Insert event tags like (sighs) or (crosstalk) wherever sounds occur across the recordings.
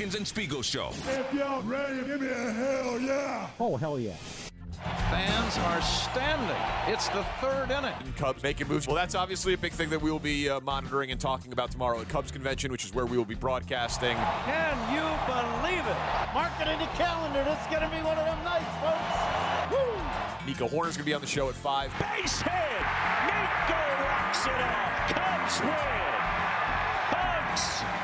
The Parkins and Spiegel Show. If y'all ready, give me a hell yeah. Oh, hell yeah. Fans are standing. It's the third inning. Cubs making moves. Well, that's obviously a big thing that we will be uh, monitoring and talking about tomorrow at Cubs Convention, which is where we will be broadcasting. Can you believe it? Mark it in the calendar. This is going to be one of them nights, folks. Woo! Nico Hoerner's going to be on the show at 5. Base hit! Nico rocks it off. Cubs win! Hugs!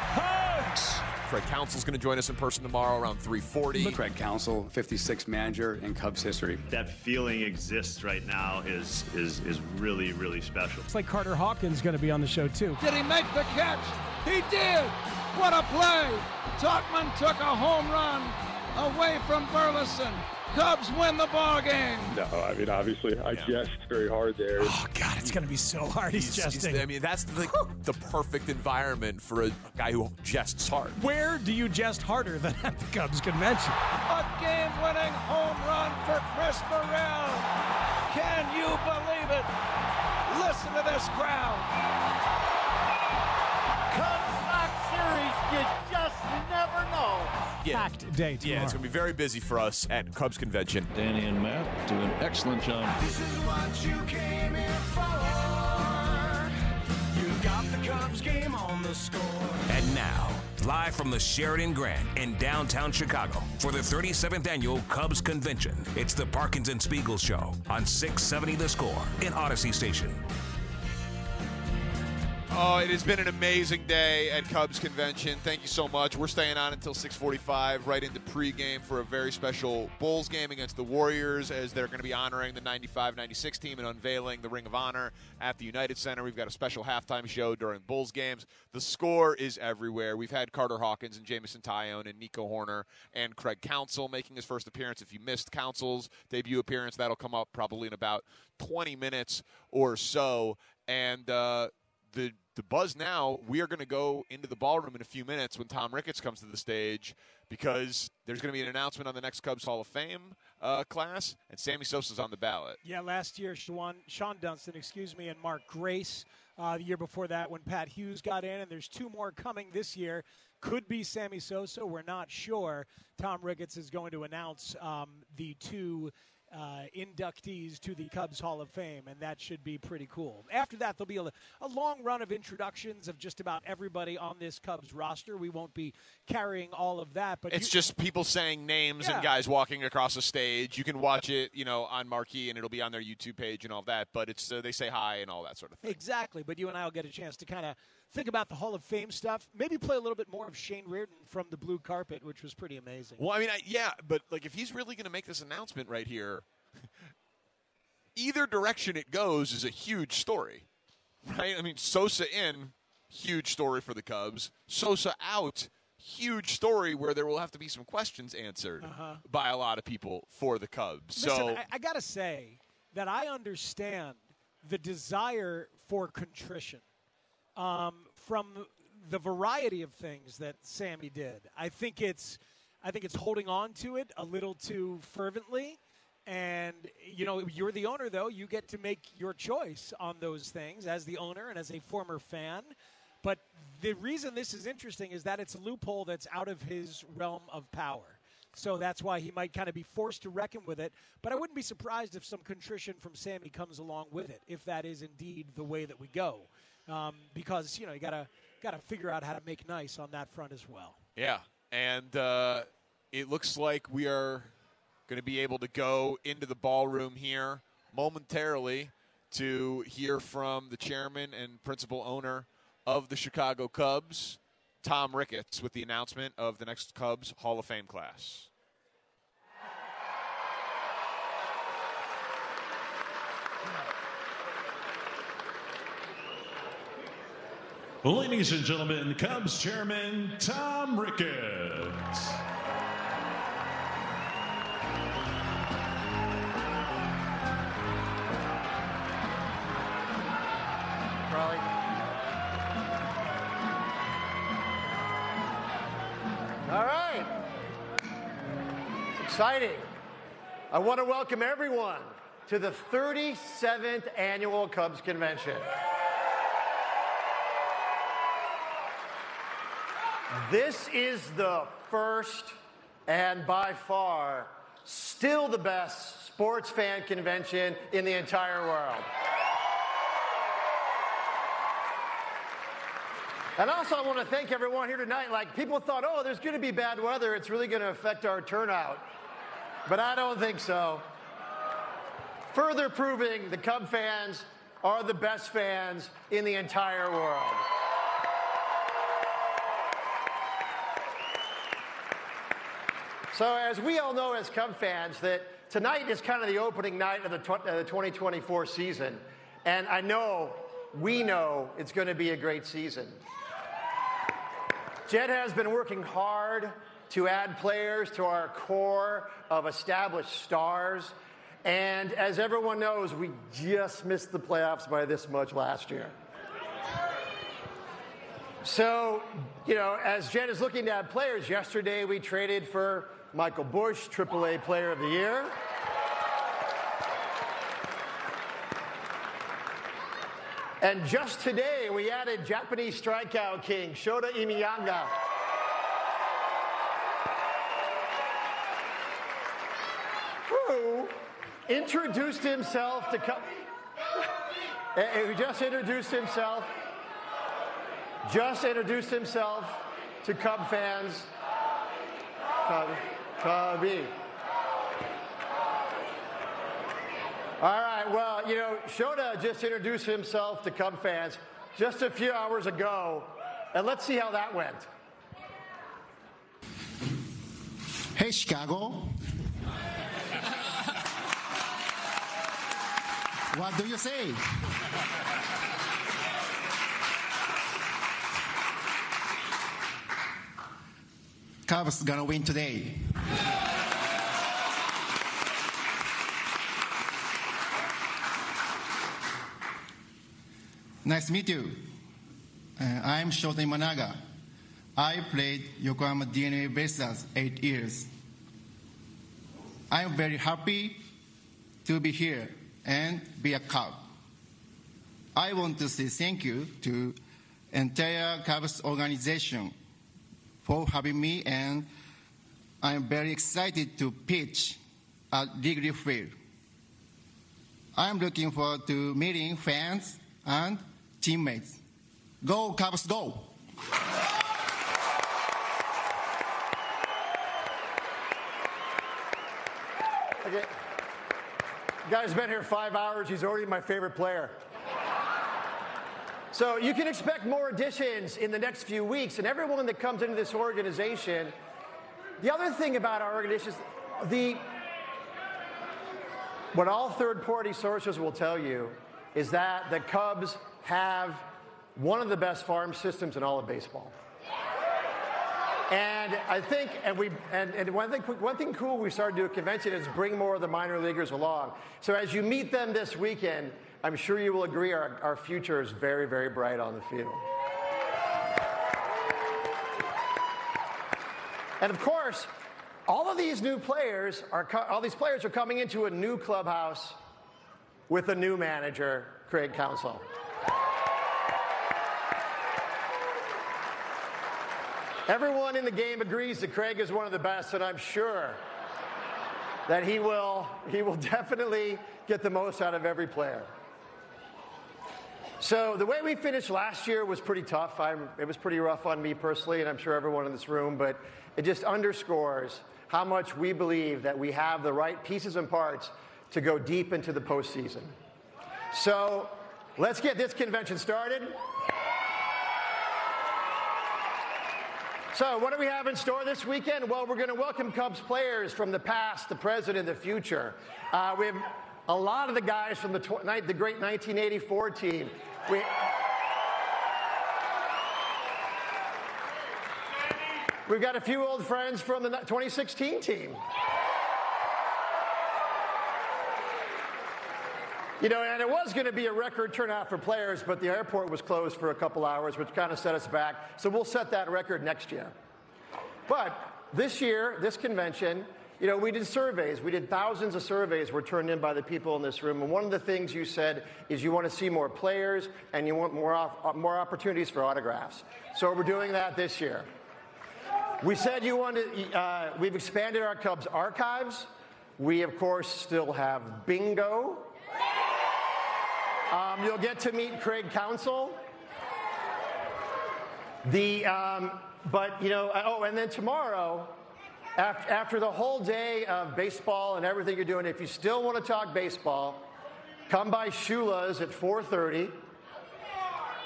Hugs! Craig Counsell's going to join us in person tomorrow around 3:40. Craig Counsell, 56 manager in Cubs history. That feeling exists right now is is is really really special. It's like Carter Hawkins going to be on the show too. Did he make the catch? He did. What a play! Tauchman took a home run away from Burleson. Cubs win the ball game. No, I mean obviously I yeah. jest very hard there. Oh God, it's gonna be so hard. He's, he's jesting. He's, I mean that's the, the perfect environment for a guy who jests hard. Where do you jest harder than at the Cubs convention? A game-winning home run for Chris Morel. Can you believe it? Listen to this crowd. Cubs Sox series, you just never yeah. packed day tomorrow. Yeah, it's going to be very busy for us at Cubs convention. Danny and Matt do an excellent job. This is what you came here for. You got the Cubs game on the score. And now, live from the Sheraton Grand in downtown Chicago for the 37th annual Cubs convention, it's the Parkins and Spiegel Show on 670 The Score in Audacy Station. Oh, it has been an amazing day at Cubs convention. Thank you so much. We're staying on until 6:45, right into pregame for a very special Bulls game against the Warriors, as they're going to be honoring the 95-96 team and unveiling the Ring of Honor at the United Center. We've got a special halftime show during Bulls games. The score is everywhere. We've had Carter Hawkins and Jameson Taillon and Nico Hoerner and Craig Counsell making his first appearance. If you missed Counsell's debut appearance, that'll come up probably in about 20 minutes or so. And uh, the the buzz now, we are going to go into the ballroom in a few minutes when Tom Ricketts comes to the stage because there's going to be an announcement on the next Cubs Hall of Fame uh, class, and Sammy Sosa's on the ballot. Yeah, last year, Shawon, Dunston, excuse me, and Mark Grace Uh, the year before that, when Pat Hughes got in, and there's two more coming this year. Could be Sammy Sosa. We're not sure. Tom Ricketts is going to announce um, the two uh, inductees to the Cubs Hall of Fame, and that should be pretty cool. After that, there'll be a, a, long run of introductions of just about everybody on this Cubs roster. We won't be carrying all of that, but it's you, just people saying names Yeah. and guys walking across the stage. You can watch it, you know, on Marquee, and it'll be on their YouTube page and all that. But it's uh, they say hi and all that sort of thing. Exactly, but you and I will get a chance to kind of think about the Hall of Fame stuff. Maybe play a little bit more of Shane Reardon from the blue carpet, which was pretty amazing. Well, I mean, I, yeah, but like if he's really going to make this announcement right here, either direction it goes is a huge story, right? I mean, Sosa in, huge story for the Cubs. Sosa out, huge story where there will have to be some questions answered Uh-huh. by a lot of people for the Cubs. Listen, so I, I got to say that I understand the desire for contrition um, from the variety of things that Sammy did. I think it's, I think it's holding on to it a little too fervently. And you know, you're the owner, though. You get to make your choice on those things as the owner and as a former fan. But the reason this is interesting is that it's a loophole that's out of his realm of power. So that's why he might kind of be forced to reckon with it. But I wouldn't be surprised if some contrition from Sammy comes along with it, if that is indeed the way that we go. Um, because you know you gotta gotta figure out how to make nice on that front as well. Yeah, and uh, it looks like we are going to be able to go into the ballroom here momentarily to hear from the chairman and principal owner of the Chicago Cubs, Tom Ricketts, with the announcement of the next Cubs Hall of Fame class. Ladies and gentlemen, Cubs chairman Tom Ricketts. All right. It's exciting. I want to welcome everyone to the 37th annual Cubs Convention. This is the first and by far still the best sports fan convention in the entire world. And also, I want to thank everyone here tonight. Like, people thought, oh, there's going to be bad weather. It's really going to affect our turnout. But I don't think so. Further proving the Cub fans are the best fans in the entire world. So, as we all know as Cub fans, that tonight is kind of the opening night of the, tw- uh, the 2024 season. And I know, we know, it's going to be a great season. Jed has been working hard to add players to our core of established stars. And as everyone knows, we just missed the playoffs by this much last year. So, you know, as Jed is looking to add players, yesterday we traded for Michael Busch, AAA Player of the Year. And just today, we added Japanese strikeout king Shota Imanaga. Who introduced himself to Cub. (laughs) Eh, eh, who just introduced himself. Just introduced himself to Cub fans. Cubby. All right, well, you know, Shota just introduced himself to Cub fans just a few hours ago, and let's see how that went. Hey, Chicago. what do you say? Cubs gonna win today. Nice to meet you. Uh, I'm Shota Imanaga. I played Yokohama DeNA BayStars eight years. I'm very happy to be here and be a Cub. I want to say thank you to entire Cubs organization for having me, and I'm very excited to pitch at Wrigley Field. I'm looking forward to meeting fans and teammates. Go Cubs, go! Okay. Guy's been here five hours. He's already my favorite player. So you can expect more additions in the next few weeks, and everyone that comes into this organization. The other thing about our organization is the what all third-party sources will tell you is that the Cubs have one of the best farm systems in all of baseball. And I think, and we, and, and one thing, one thing cool we started to do at convention is bring more of the minor leaguers along. So as you meet them this weekend, I'm sure you will agree our, our future is very, very bright on the field. And of course, all of these new players are, all these players are coming into a new clubhouse with a new manager, Craig Counsell. Everyone in the game agrees that Craig is one of the best, and I'm sure that he will, he will (laughs) definitely get the most out of every player. So the way we finished last year was pretty tough. I'm, it was pretty rough on me personally, and I'm sure everyone in this room, but it just underscores how much we believe that we have the right pieces and parts to go deep into the postseason. So let's get this convention started. So, what do we have in store this weekend? Well, we're going to welcome Cubs players from the past, the present, and the future. Uh, we have a lot of the guys from the, tw- the great 1984 team. We, we've got a few old friends from the 2016 team. You know, and it was going to be a record turnout for players, but the airport was closed for a couple hours, which kind of set us back. So we'll set that record next year. But this year, this convention, you know, we did surveys. We did thousands of surveys were turned in by the people in this room. And one of the things you said is you want to see more players and you want more, op- more opportunities for autographs. So we're doing that this year. We said you wanted, uh, we've expanded our Cubs archives. We, of course, still have bingo. Um, you'll get to meet Craig Counsell. The, um, but, you know, oh, and then tomorrow, after, after the whole day of baseball and everything you're doing, if you still want to talk baseball, come by Shula's at 4.30.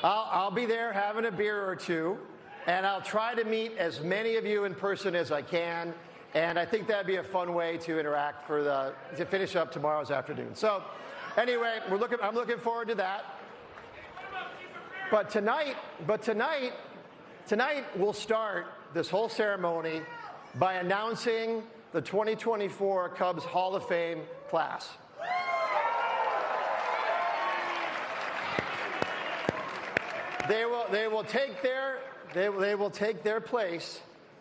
I'll, I'll be there having a beer or two, and I'll try to meet as many of you in person as I can. And I think that'd be a fun way to interact for the to finish up tomorrow's afternoon. So, anyway, we're looking. I'm looking forward to that. But tonight, but tonight, tonight we'll start this whole ceremony by announcing the 2024 Cubs Hall of Fame class. They will, they will take their they, they will take their place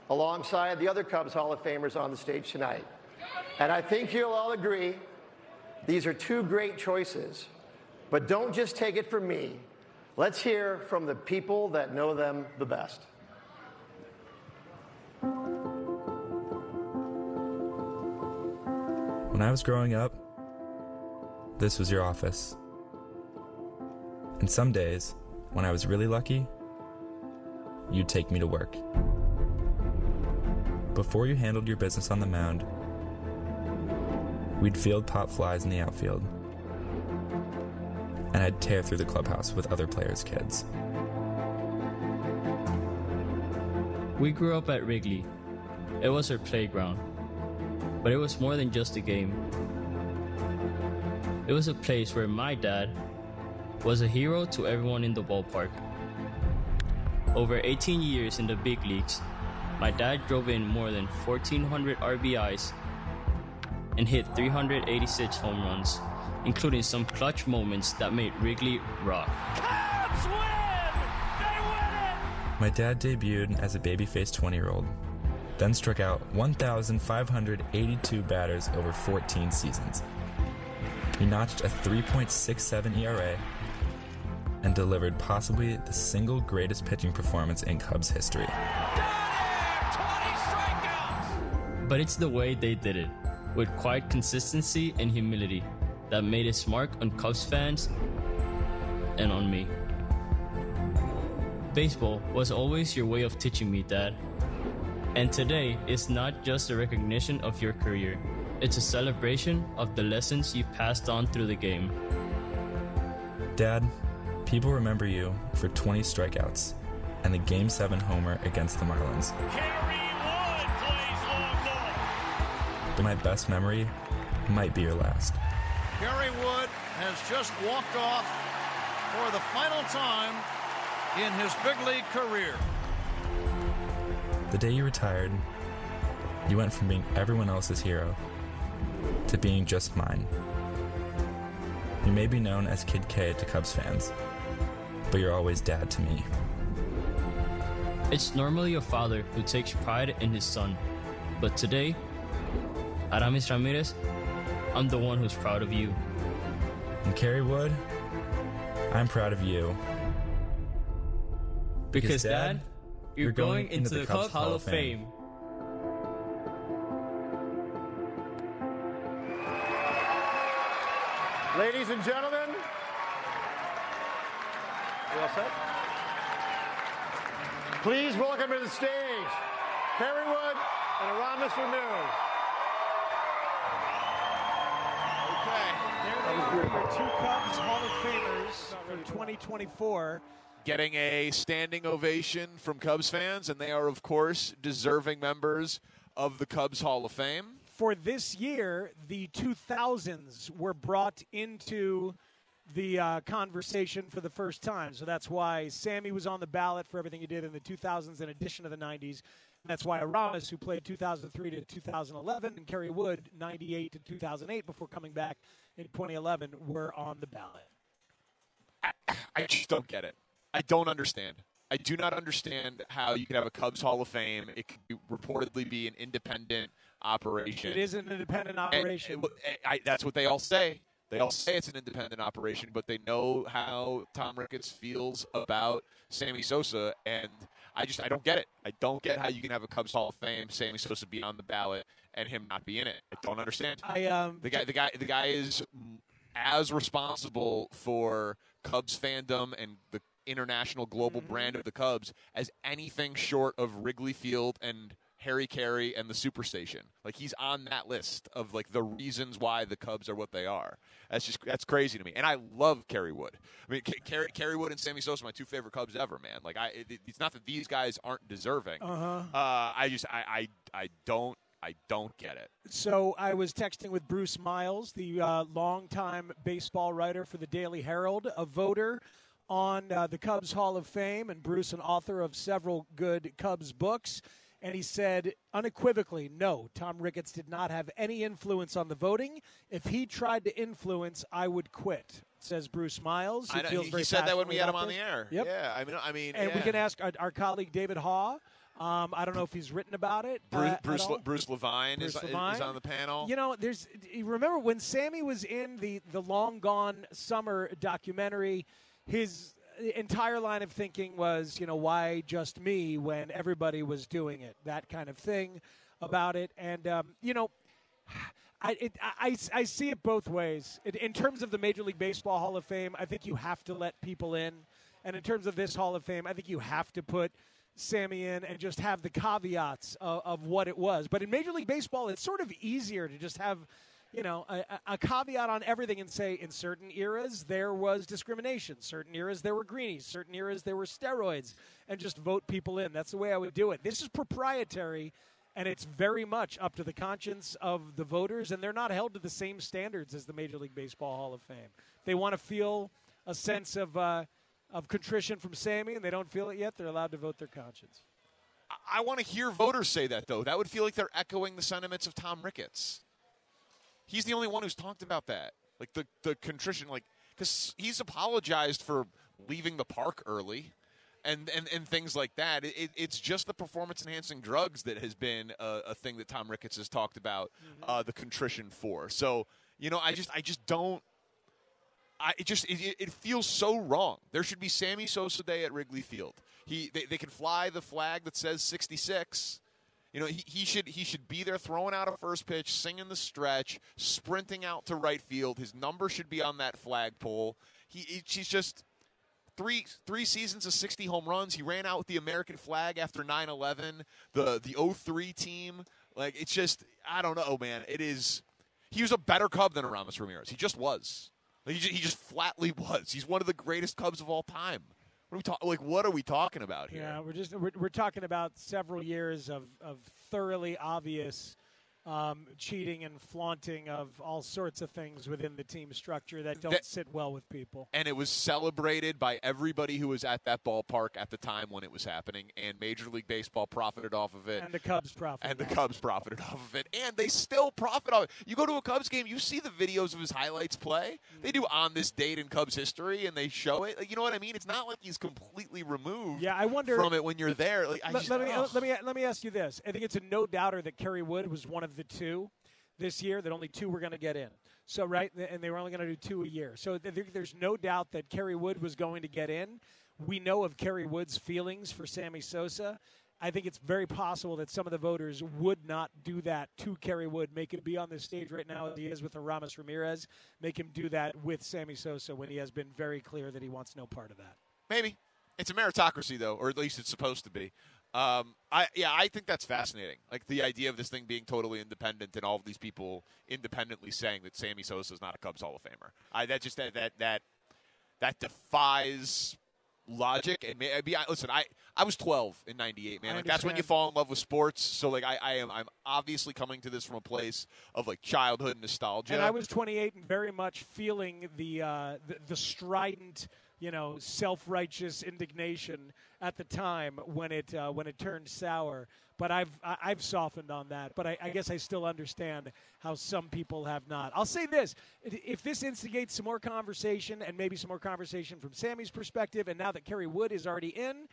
alongside the other Cubs Hall of Famers on the stage tonight. And I think you'll all agree these are two great choices. But don't just take it from me. Let's hear from the people that know them the best. When I was growing up, this was your office. And some days, when I was really lucky, you'd take me to work. Before you handled your business on the mound, we'd field pop flies in the outfield. And I'd tear through the clubhouse with other players' kids. We grew up at Wrigley. It was our playground. But it was more than just a game. It was a place where my dad was a hero to everyone in the ballpark. Over 18 years in the big leagues, my dad drove in more than 1,400 RBIs and hit 386 home runs, including some clutch moments that made Wrigley rock. Cubs win! They win it! My dad debuted as a baby-faced 20-year-old, then struck out 1,582 batters over 14 seasons. He notched a 3.67 ERA and delivered possibly the single greatest pitching performance in Cubs history. But it's the way they did it, with quiet consistency and humility, that made its mark on Cubs fans and on me. Baseball was always your way of teaching me, Dad. And today is not just a recognition of your career, it's a celebration of the lessons you passed on through the game. Dad, people remember you for 20 strikeouts and the Game 7 homer against the Marlins. Kerry Wood plays long ball. But my best memory might be your last. Kerry Wood has just walked off for the final time in his big league career. The day you retired, you went from being everyone else's hero to being just mine. You may be known as Kid K to Cubs fans, but you're always dad to me. It's normally a father who takes pride in his son, but today, Aramis Ramirez, I'm the one who's proud of you. And Kerry Wood, I'm proud of you. Because, Dad, you're, going, into the Cubs Hall of Fame. Ladies and gentlemen, you all set? Please welcome to the stage Kerry Wood and Aramis Ramirez. Okay, there Your two Cubs Hall of Famers for 2024. Getting a standing ovation from Cubs fans, and they are, of course, deserving members of the Cubs Hall of Fame. For this year, the 2000s were brought into the uh, conversation for the first time. So that's why Sammy was on the ballot for everything he did in the 2000s in addition to the 90s. That's why Aramis, who played 2003 to 2011, and Kerry Wood, 98 to 2008, before coming back in 2011, were on the ballot. I just don't get it. I don't understand. I do not understand how you can have a Cubs Hall of Fame. It could be, reportedly be an independent operation. It is an independent And- operation. and I, that's what they all say. They all say it's an independent operation, but they know how Tom Ricketts feels about Sammy Sosa, and I just I don't get it. I don't get how you can have a Cubs Hall of Fame, Sammy Sosa be on the ballot, and him not be in it. I don't understand. I um the guy, the guy, the guy is as responsible for Cubs fandom and the international global Mm-hmm. brand of the Cubs as anything short of Wrigley Field and Harry Caray and the Superstation. Like he's on that list of like the reasons why the Cubs are what they are. That's just that's crazy to me. And I love Kerry Wood. I mean, Kerry, Kerry Wood and Sammy Sosa are my two favorite Cubs ever, man. Like I, it, it's not that these guys aren't deserving. Uh-huh. Uh, I just I, I I don't I don't get it. So I was texting with Bruce Miles, the uh, longtime baseball writer for the Daily Herald, a voter on uh, the Cubs Hall of Fame, and Bruce, an author of several good Cubs books. And he said unequivocally, no, Tom Ricketts did not have any influence on the voting. If he tried to influence, I would quit, says Bruce Miles. I know, feels he, very he said that when we had him on about the air. Yep. Yeah, I mean, I mean, And we can ask our, our colleague David Haugh. Um, I don't know if he's written about it. uh, Bruce at Bruce. Le- Bruce Levine, Bruce is, is on the panel. You know, there's. You remember when Sammy was in the the Long Gone Summer documentary? His entire line of thinking was, you know, why just me when everybody was doing it? That kind of thing about it, and um, you know. I, it, I, I see it both ways. In, terms of the Major League Baseball Hall of Fame, I think you have to let people in. And in terms of this Hall of Fame, I think you have to put Sammy in and just have the caveats of, of what it was. But in Major League Baseball, it's sort of easier to just have, you know, a, a- caveat on everything and say in certain eras there was discrimination, certain eras there were greenies, certain eras there were steroids, and just vote people in. That's the way I would do it. This is proprietary. And it's very much up to the conscience of the voters, and they're not held to the same standards as the Major League Baseball Hall of Fame. They want to feel a sense of uh, of contrition from Sammy, and they don't feel it yet. They're allowed to vote their conscience. I want to hear voters say that though. That would feel like they're echoing the sentiments of Tom Ricketts. He's the only one who's talked about that, like the the contrition, like because he's apologized for leaving the park early. And, and, and things like that. It, it- it's just the performance enhancing drugs that has been a, a thing that Tom Ricketts has talked about uh, the contrition for. So you know, I just I just don't I it just it, it feels so wrong. There should be Sammy Sosa Day at Wrigley Field. He they, they can fly the flag that says 66. You know, he, he should he should be there throwing out a first pitch, singing the stretch, sprinting out to right field. His number should be on that flagpole. He he- he's just three three seasons of 60 home runs. He ran out with the American flag after 9/11. The the 03 team, like it's just I don't know, man. It is he was a better Cub than Aramis Ramirez. He just was. He, just, he just flatly (laughs) was. He's one of the greatest Cubs of all time. What are we talking? Like, what are we talking about here? Yeah, we're just we're, we're talking about several years of, of thoroughly obvious um, cheating and flaunting of all sorts of things within the team structure that don't That- sit well with people. and it was celebrated by everybody who was at that ballpark at the time when it was happening, and Major League Baseball profited off of it. And the Cubs profited. And the Cubs profited off of it, and they still profit off it. You go to a Cubs game, you see the videos of his highlights play. They do on this date in Cubs history, and they show it. Like, you know what I mean? It's not like he's completely removed. Yeah, I wonder from it when you're there. Like, let, just, let me let me let me ask you this. I think it's a no doubter that Kerry Wood was one of the two this year that only two were going to get in. So right, and they were only going to do two a year. So there's no doubt that Kerry Wood was going to get in. We know of Kerry Wood's feelings for Sammy Sosa. I think it's very possible that some of the voters would not do that to Kerry Wood, make him be on this stage right now as he is with Aramis Ramirez, make him do that with Sammy Sosa when he has been very clear that he wants no part of that. Maybe it's a meritocracy, though, or at least it's supposed to be. Um, I yeah, I think that's fascinating. Like the idea of this thing being totally independent and all of these people independently saying that Sammy Sosa is not a Cubs Hall of Famer. I that just that that that that defies logic. And may, I listen I, I was 12 in 98 man. Like that's when you fall in love with sports. So like I, I am i'm obviously coming to this from a place of like childhood nostalgia. And I was 28 and very much feeling the uh, the, the strident, you know, self-righteous indignation at the time when it uh, when it turned sour. But I've I've softened on that. But I, I guess I still understand how some people have not. I'll say this: if this instigates some more conversation and maybe some more conversation from Sammy's perspective, and now that Kerry Wood is already in,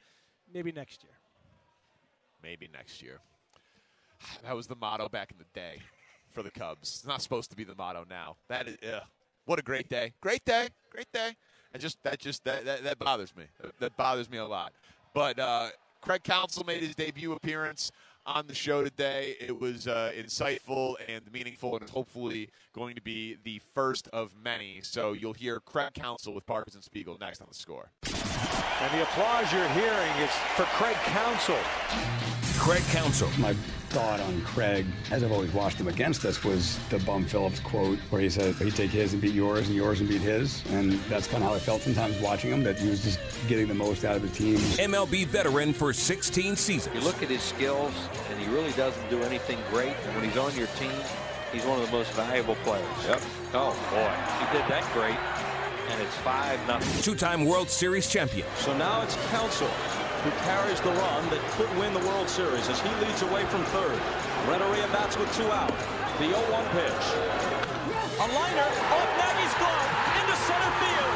maybe next year. maybe next year (sighs) that was the motto back in the day for the cubs it's not supposed to be the motto now that is ugh. what a great day great day great day and just that just that, that, that bothers me. That, bothers me a lot. But uh, craig Counsell made his debut appearance on the show today. It was uh, insightful and meaningful and hopefully going to be the first of many. So you'll hear craig Counsell with parkins and spiegel next on the score And the applause you're hearing is for Craig Counsell. Craig Counsell. My thought on Craig, as I've always watched him against us, was the Bum Phillips quote where he said he'd take his and beat yours and yours and beat his. And that's kind of how I felt sometimes watching him, that he was just getting the most out of the team. MLB veteran for 16 seasons. You look at his skills, and he really doesn't do anything great. And when he's on your team, he's one of the most valuable players. Yep. Oh boy, he did that great, and it's five nothing. Two-time World Series champion. So now it's Counsell who carries the run that could win the World Series as he leads away from third. Renteria bats with two out. The 0-1 pitch. A liner off Nagy's glove into center field.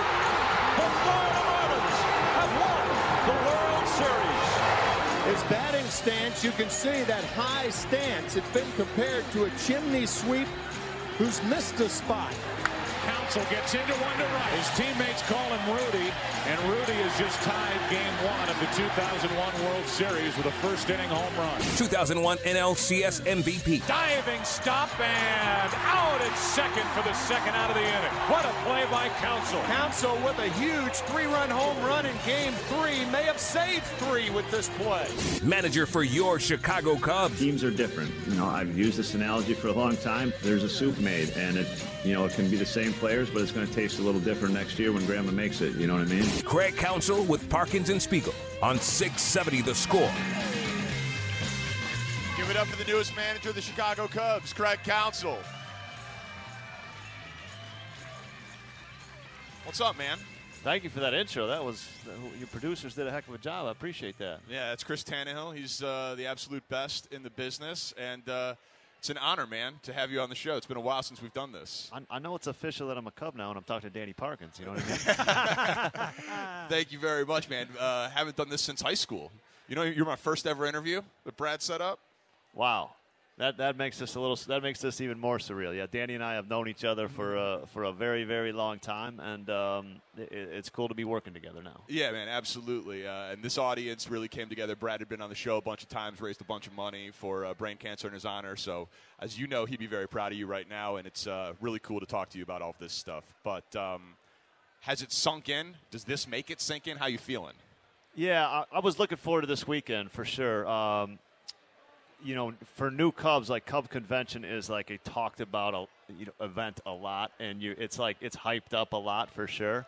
The Florida Marlins have won the World Series. His batting stance, you can see that high stance. It's been compared to a chimney sweep who's missed a spot. Counsell gets into one to right. His teammates call him Rudy, and Rudy has just tied game one of the 2001 World Series with a first inning home run. 2001 NLCS MVP. Diving stop and out at second for the second out of the inning. What a play by Counsell. Counsell with a huge three-run home run in game three may have saved three with this play. Manager for your Chicago Cubs. Teams are different. You know, I've used this analogy for a long time. There's a soup made, and it, you know, it can be the same players, but it's going to taste a little different next year when Grandma makes it. You know what I mean? Craig Counsell with Parkins and Spiegel on 670 The Score. Give it up for the newest manager of the Chicago Cubs, Craig Counsell. What's up, man? Thank you for that intro. That was your producers did a heck of a job. I appreciate that. Yeah, it's Chris Tannehill. He's uh, the absolute best in the business, and uh, it's an honor, man, to have you on the show. It's been a while since we've done this. I, I know it's official that I'm a Cub now, and I'm talking to Danny Parkins. You know what I mean? (laughs) Thank you very much, man. Uh, haven't done this since high school. You know, you're my first ever interview that Brad set up. Wow. That that makes this a little. That makes this even more surreal. Yeah, Danny and I have known each other for uh, for a very very long time, and um, it, it's cool to be working together now. Yeah, man, absolutely. Uh, and this audience really came together. Brad had been on the show a bunch of times, raised a bunch of money for uh, brain cancer in his honor. So, as you know, he'd be very proud of you right now, and it's uh, really cool to talk to you about all of this stuff. But um, has it sunk in? Does this make it sink in? How you feeling? Yeah, I, I was looking forward to this weekend for sure. Um, you know, for new Cubs, like Cub Convention is like a talked about a, you know, event a lot, and you it's like it's hyped up a lot for sure.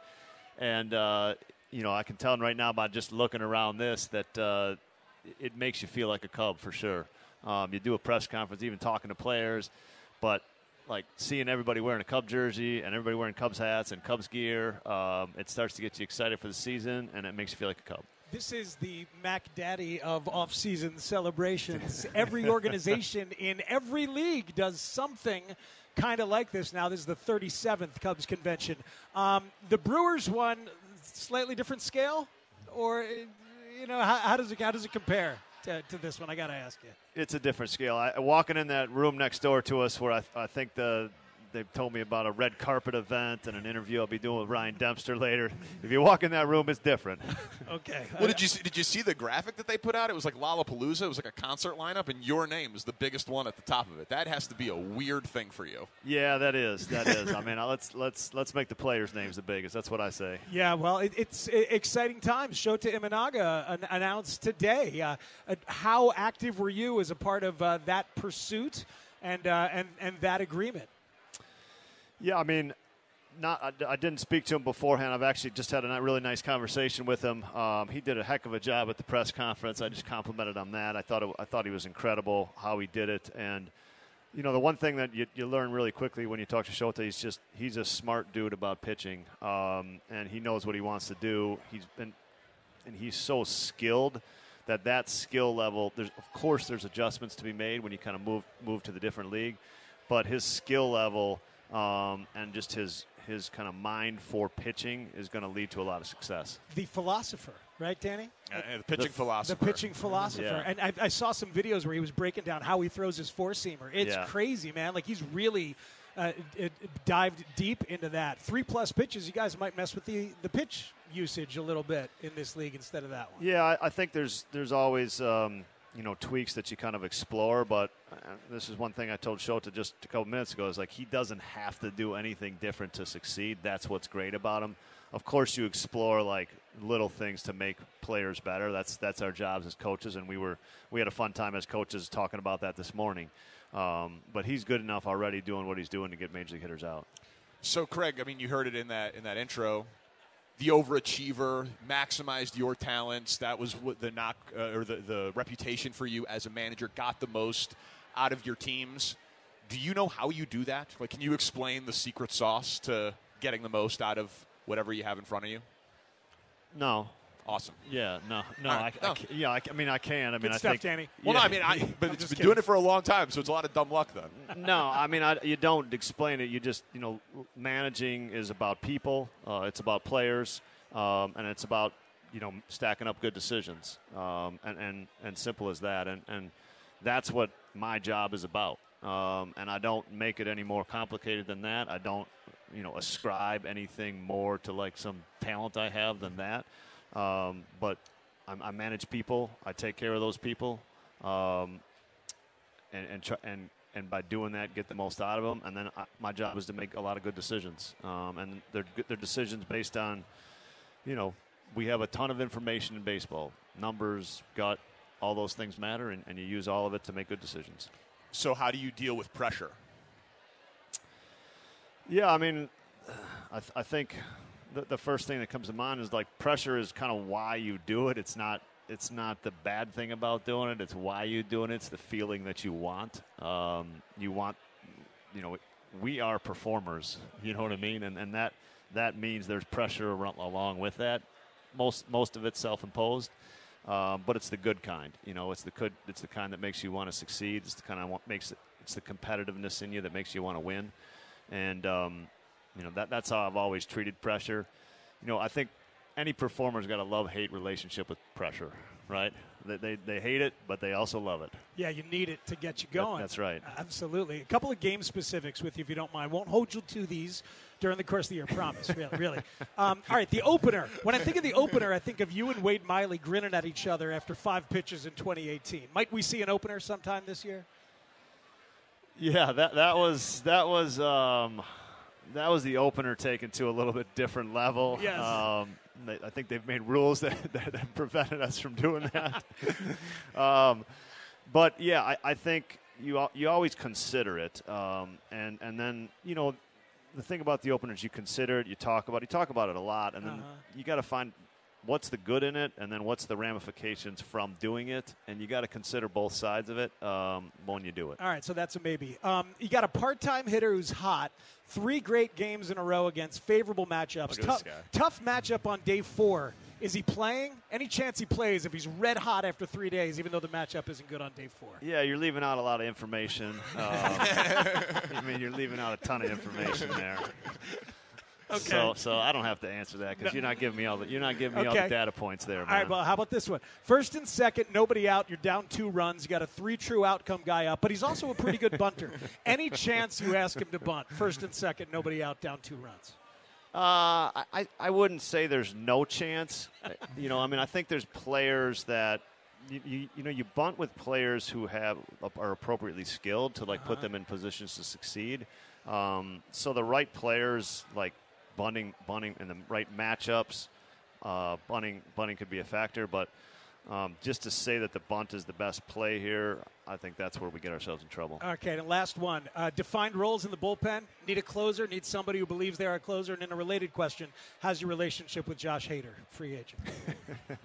And uh, you know, I can tell right now by just looking around this that uh, it makes you feel like a Cub for sure. Um, you do a press conference, even talking to players, but like seeing everybody wearing a Cub jersey and everybody wearing Cubs hats and Cubs gear, um, it starts to get you excited for the season, and it makes you feel like a Cub. This is the Mac Daddy of off-season celebrations. every organization (laughs) in every league does something kind of like this now. This is the 37th Cubs convention. Um, the Brewers one, slightly different scale, or you know, how, how does it how does it compare to, to this one? I got to ask you. It's a different scale. I, walking in that room next door to us, where I, I think the they've told me about a red carpet event and an interview I'll be doing with Ryan Dempster later. If you walk in that room, it's different. (laughs) okay. Well, did you see, did you see the graphic that they put out? It was like Lollapalooza. It was like a concert lineup, and your name was the biggest one at the top of it. That has to be a weird thing for you. Yeah, that is. That is. I mean, let's let's let's make the players' names the biggest. That's what I say. Yeah, well, it, it's exciting times. Shota Imanaga an- announced today. Uh, uh, how active were you as a part of uh, that pursuit and uh, and and that agreement? Yeah, I mean, not I, I, didn't speak to him beforehand. I've actually just had a really nice conversation with him. Um, he did a heck of a job at the press conference. I just complimented on that. I thought it, I thought he was incredible how he did it, and you know the one thing that you, you learn really quickly when you talk to Shota, he's just he's a smart dude about pitching, um, and he knows what he wants to do. He's been and he's so skilled that that skill level. There's of course there's adjustments to be made when you kind of move move to the different league, but his skill level um, and just his his kind of mind for pitching is going to lead to a lot of success. The philosopher, right, Danny? Uh, the pitching the, philosopher. The pitching philosopher. Yeah. And I, I, saw some videos where he was breaking down how he throws his four seamer. It's Yeah. crazy, man. Like he's really. Uh, it, it dived deep into that. Three plus pitches, you guys might mess with the, the pitch usage a little bit in this league instead of that one. Yeah, I, I think there's there's always um, you know tweaks that you kind of explore, but uh, this is one thing I told Shota just a couple minutes ago is like he doesn't have to do anything different to succeed. That's what's great about him. Of course, you explore like little things to make players better. That's that's our jobs as coaches, and we were we had a fun time as coaches talking about that this morning. Um, but he's good enough already doing what he's doing to get major league hitters out. So, Craig, I mean, you heard it in that in that intro. The overachiever maximized your talents. That was what the knock uh, or the, the reputation for you as a manager got the most out of your teams. Do you know how you do that? Like, can you explain the secret sauce to getting the most out of whatever you have in front of you? No. Awesome. Yeah, no, no, I, right. I No. ca- yeah, I, I mean, I can. I mean, Good I stuff, think. Danny. Well, yeah. no, I mean, I, (laughs) but I'm it's just been doing it for a long time, so it's a lot of dumb luck then. no, I mean, I, you don't explain it. You just, you know, managing is about people. Uh, it's about players, um, and it's about, you know, stacking up good decisions, um, and, and and simple as that. And and that's what my job is about. Um, and I don't make it any more complicated than that. I don't, you know, ascribe anything more to like some talent I have than that. Um, but I, I manage people. I take care of those people. Um, and and, try, and and by doing that, get the most out of them. And then I, my job is to make a lot of good decisions. Um, and they're they're decisions based on, you know, we have a ton of information in baseball, numbers, gut, all those things matter, and, and you use all of it to make good decisions. So, how do you deal with pressure? Yeah, I mean, I, th- I think the, the first thing that comes to mind is like pressure is kind of why you do it. It's not it's not the bad thing about doing it. It's why you're doing it. It's the feeling that you want. Um, you want, you know, we are performers. (laughs) You know what I mean? And and that that means there's pressure along with that. Most most of it's self-imposed. Um, but it's the good kind, you know. It's the good. It's the kind that makes you want to succeed. It's the kind of makes it. It's the competitiveness in you that makes you want to win, and um, you know that that's how I've always treated pressure. You know, I think any performer's got a love hate relationship with pressure, right? They, they, they hate it, but they also love it. Yeah, you need it to get you That- going. that's right. Absolutely. A couple of game specifics with you, if you don't mind. Won't hold you to these during the course of the year. Promise. really. really. (laughs) Um, all right, the opener. When I think of the opener, I think of you and Wade Miley grinning at each other after five pitches in 2018. Might we see an opener sometime this year? Yeah, that that was that was um, that was the opener taken to a little bit different level. Yes. Um, they, I think they've made rules that, (laughs) that have prevented us from doing that. (laughs) um, but yeah, I, I think you you always consider it, um, and and then you know the thing about the openers, you consider it, you talk about it, you talk about it a lot, and then Uh-huh. you got to find what's the good in it, and then what's the ramifications from doing it, and you got to consider both sides of it um, when you do it. All right, so that's a maybe. Um, you got a part-time hitter who's hot. Three great games in a row against favorable matchups. Look at Tough, this guy. tough matchup on day four. Is he playing? Any chance he plays if he's red hot after three days, even though the matchup isn't good on day four? Yeah, you're leaving out a lot of information. Um, (laughs) I mean, you're leaving out a ton of information there. Okay. So, so I don't have to answer that because No. you're not giving me all the you're not giving me all the data points there, Man. All right, well, how about this one? First and second, nobody out. You're down two runs. You got a three true outcome guy up, but he's also a pretty good bunter. (laughs) Any chance you ask him to bunt? First and second, nobody out, down two runs. Uh, I, I wouldn't say there's no chance. (laughs) You know, I mean, I think there's players that you, you, you know you bunt with players who have are appropriately skilled to like put Uh-huh. them in positions to succeed. Um, so the right players like bunting, bunting in the right matchups, uh, bunting, bunting could be a factor. But um, just to say that the bunt is the best play here, I think that's where we get ourselves in trouble. Okay, and last one. Uh, defined roles in the bullpen. Need a closer. Need somebody who believes they're a closer. And in a related question, how's your relationship with Josh Hader, free agent? (laughs)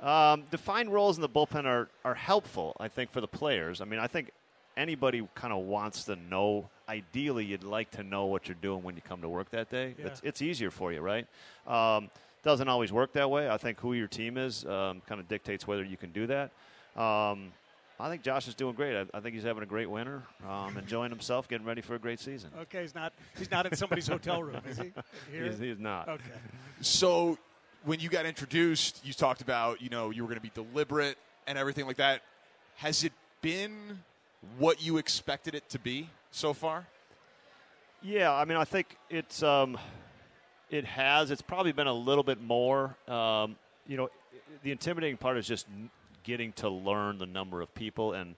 Um, defined roles in the bullpen are, are helpful, I think, for the players. I mean, I think anybody kind of wants to know. Ideally, you'd like to know what you're doing when you come to work that day. Yeah. It's, it's easier for you, right? Um, doesn't always work that way. I think who your team is um, kind of dictates whether you can do that. Um, I think Josh is doing great. I, I think he's having a great winter, um, enjoying himself, getting ready for a great season. Okay, he's not. He's not in somebody's hotel room, is he? Here? He's, he's not. Okay. So when you got introduced, you talked about you know you were going to be deliberate and everything like that. Has it been what you expected it to be so far? Yeah, I mean, I think it's um, it has. It's probably been a little bit more. Um, you know, the intimidating part is just getting to learn the number of people. And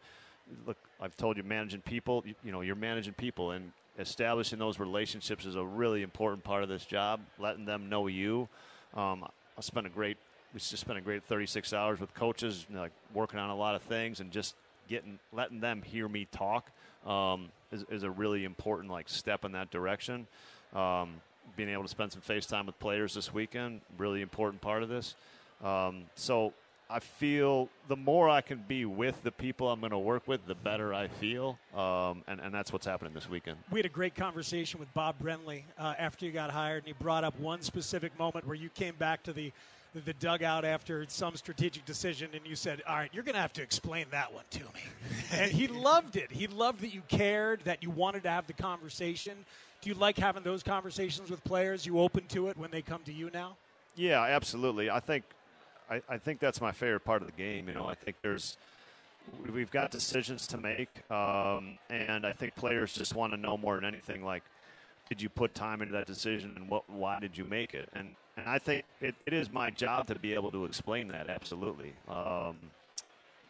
look, I've told you, managing people. You, you know, you're managing people, and establishing those relationships is a really important part of this job. Letting them know you. Um, I spent a great. We just spent a great 36 hours with coaches, you know, like working on a lot of things, and just getting letting them hear me talk um, is, is a really important like step in that direction. Um, being able to spend some face time with players this weekend, really important part of this. Um, so I feel the more I can be with the people I'm going to work with, the better I feel, um, and and that's what's happening this weekend. We had a great conversation with Bob Brenly uh, after you got hired, and he brought up one specific moment where you came back to the the dugout after some strategic decision, and you said, "All right, you're going to have to explain that one to me." (laughs) and he loved it. He loved that you cared, that you wanted to have the conversation. Do you like having those conversations with players? You open to it when they come to you now? Yeah, absolutely. I think I, I think that's my favorite part of the game. You know, I think there's we've got decisions to make, um, and I think players just want to know more than anything. Like, did you put time into that decision, and what? Why did you make it? And and I think it, it is my job to be able to explain that. Absolutely. Um,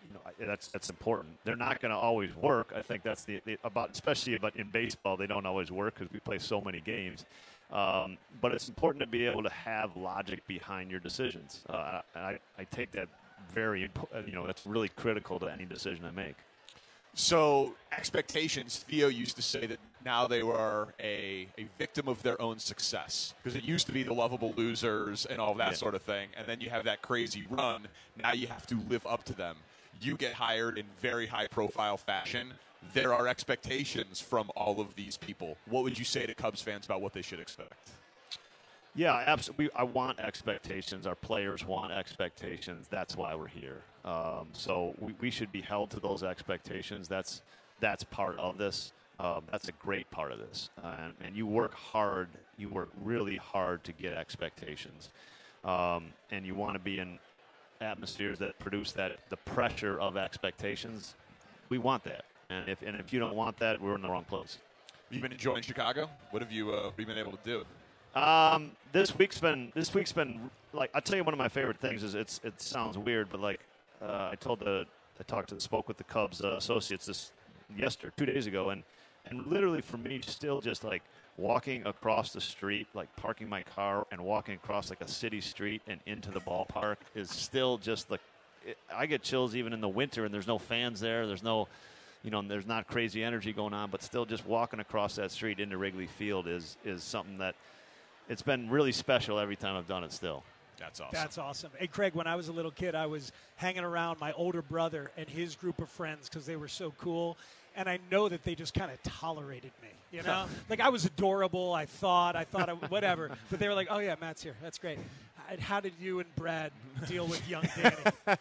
you know, that's that's important. They're not going to always work. I think that's the, the about, especially about in baseball, they don't always work because we play so many games. Um, but it's important to be able to have logic behind your decisions. Uh, I, I take that very, you know, that's really critical to any decision I make. So expectations. Theo used to say that now they were a, a victim of their own success because it used to be the lovable losers and all that Yeah. sort of thing, and then you have that crazy run. Now you have to live up to them. You get hired in very high profile fashion. There are expectations from all of these people. What would you say to Cubs fans about what they should expect? Yeah, absolutely. I want expectations. Our players want expectations. That's why we're here. Um, so we, we should be held to those expectations. That's that's part of this. Um, that's a great part of this. Uh, and, and you work hard. You work really hard to get expectations, um, and you want to be in atmospheres that produce that the pressure of expectations. We want that, and if and if you don't want that, we're in the wrong place. You've you been enjoying Chicago? What have you, uh, what have you been able to do? Um, this week's been this week's been like I tell you one of my favorite things is it's it sounds weird, but like uh, I told the I talked to spoke with the Cubs uh, associates this yesterday two days ago, and and literally for me, still just like walking across the street, like parking my car and walking across like a city street and into the ballpark is still just like it, I get chills even in the winter, and there's no fans there, there's no you know, there's not crazy energy going on, but still just walking across that street into Wrigley Field is is something that it's been really special every time I've done it. Still, that's awesome. That's awesome. Hey, Craig, when I was a little kid, I was hanging around my older brother and his group of friends because they were so cool. And I know that they just kind of tolerated me, you know. (laughs) like I was adorable. I thought, I thought, I, whatever. But they were like, "Oh yeah, Matt's here. That's great." And How did you and Brad deal with young Danny? (laughs)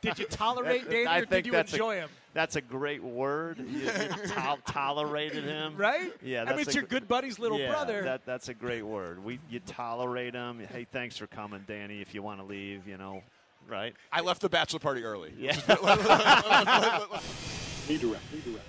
did you tolerate Danny, I or think did you that's enjoy a, him? That's a great word. You, you tol- (laughs) tolerated him, Right? Yeah, I that's mean, it's a your good buddy's little yeah, brother. That, that's a great word. We you tolerate him. Hey, thanks for coming, Danny. If you want to leave, you know, right? I left the bachelor party early. Yeah. (laughs) Redirect. Redirect.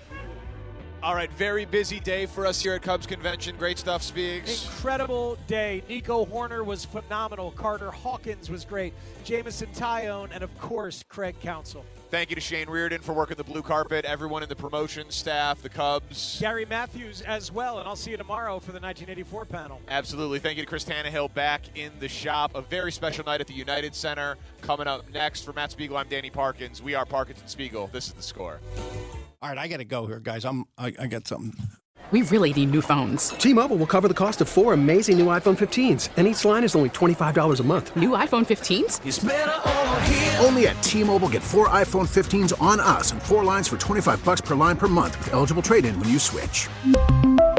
All right, very busy day for us here at Cubs Convention. Great stuff, Speaks. Incredible day. Nico Hoerner was phenomenal. Carter Hawkins was great. Jameson Taillon, and of course, Craig Counsell. Thank you to Shane Reardon for working the blue carpet, everyone in the promotion staff, the Cubs. Gary Matthews as well, and I'll see you tomorrow for the 1984 panel. Absolutely. Thank you to Chris Tannehill back in the shop. A very special night at the United Center. Coming up next for Matt Spiegel, I'm Danny Parkins. We are Parkins and Spiegel. This is the score. All right, I got to go here, guys. I'm I, I got something. We really need new phones. T-Mobile will cover the cost of four amazing new iPhone 15s, and each line is only $25 a month. New iPhone 15s? Only at T-Mobile get four iPhone 15s on us and four lines for 25 bucks per line per month with eligible trade-in when you switch.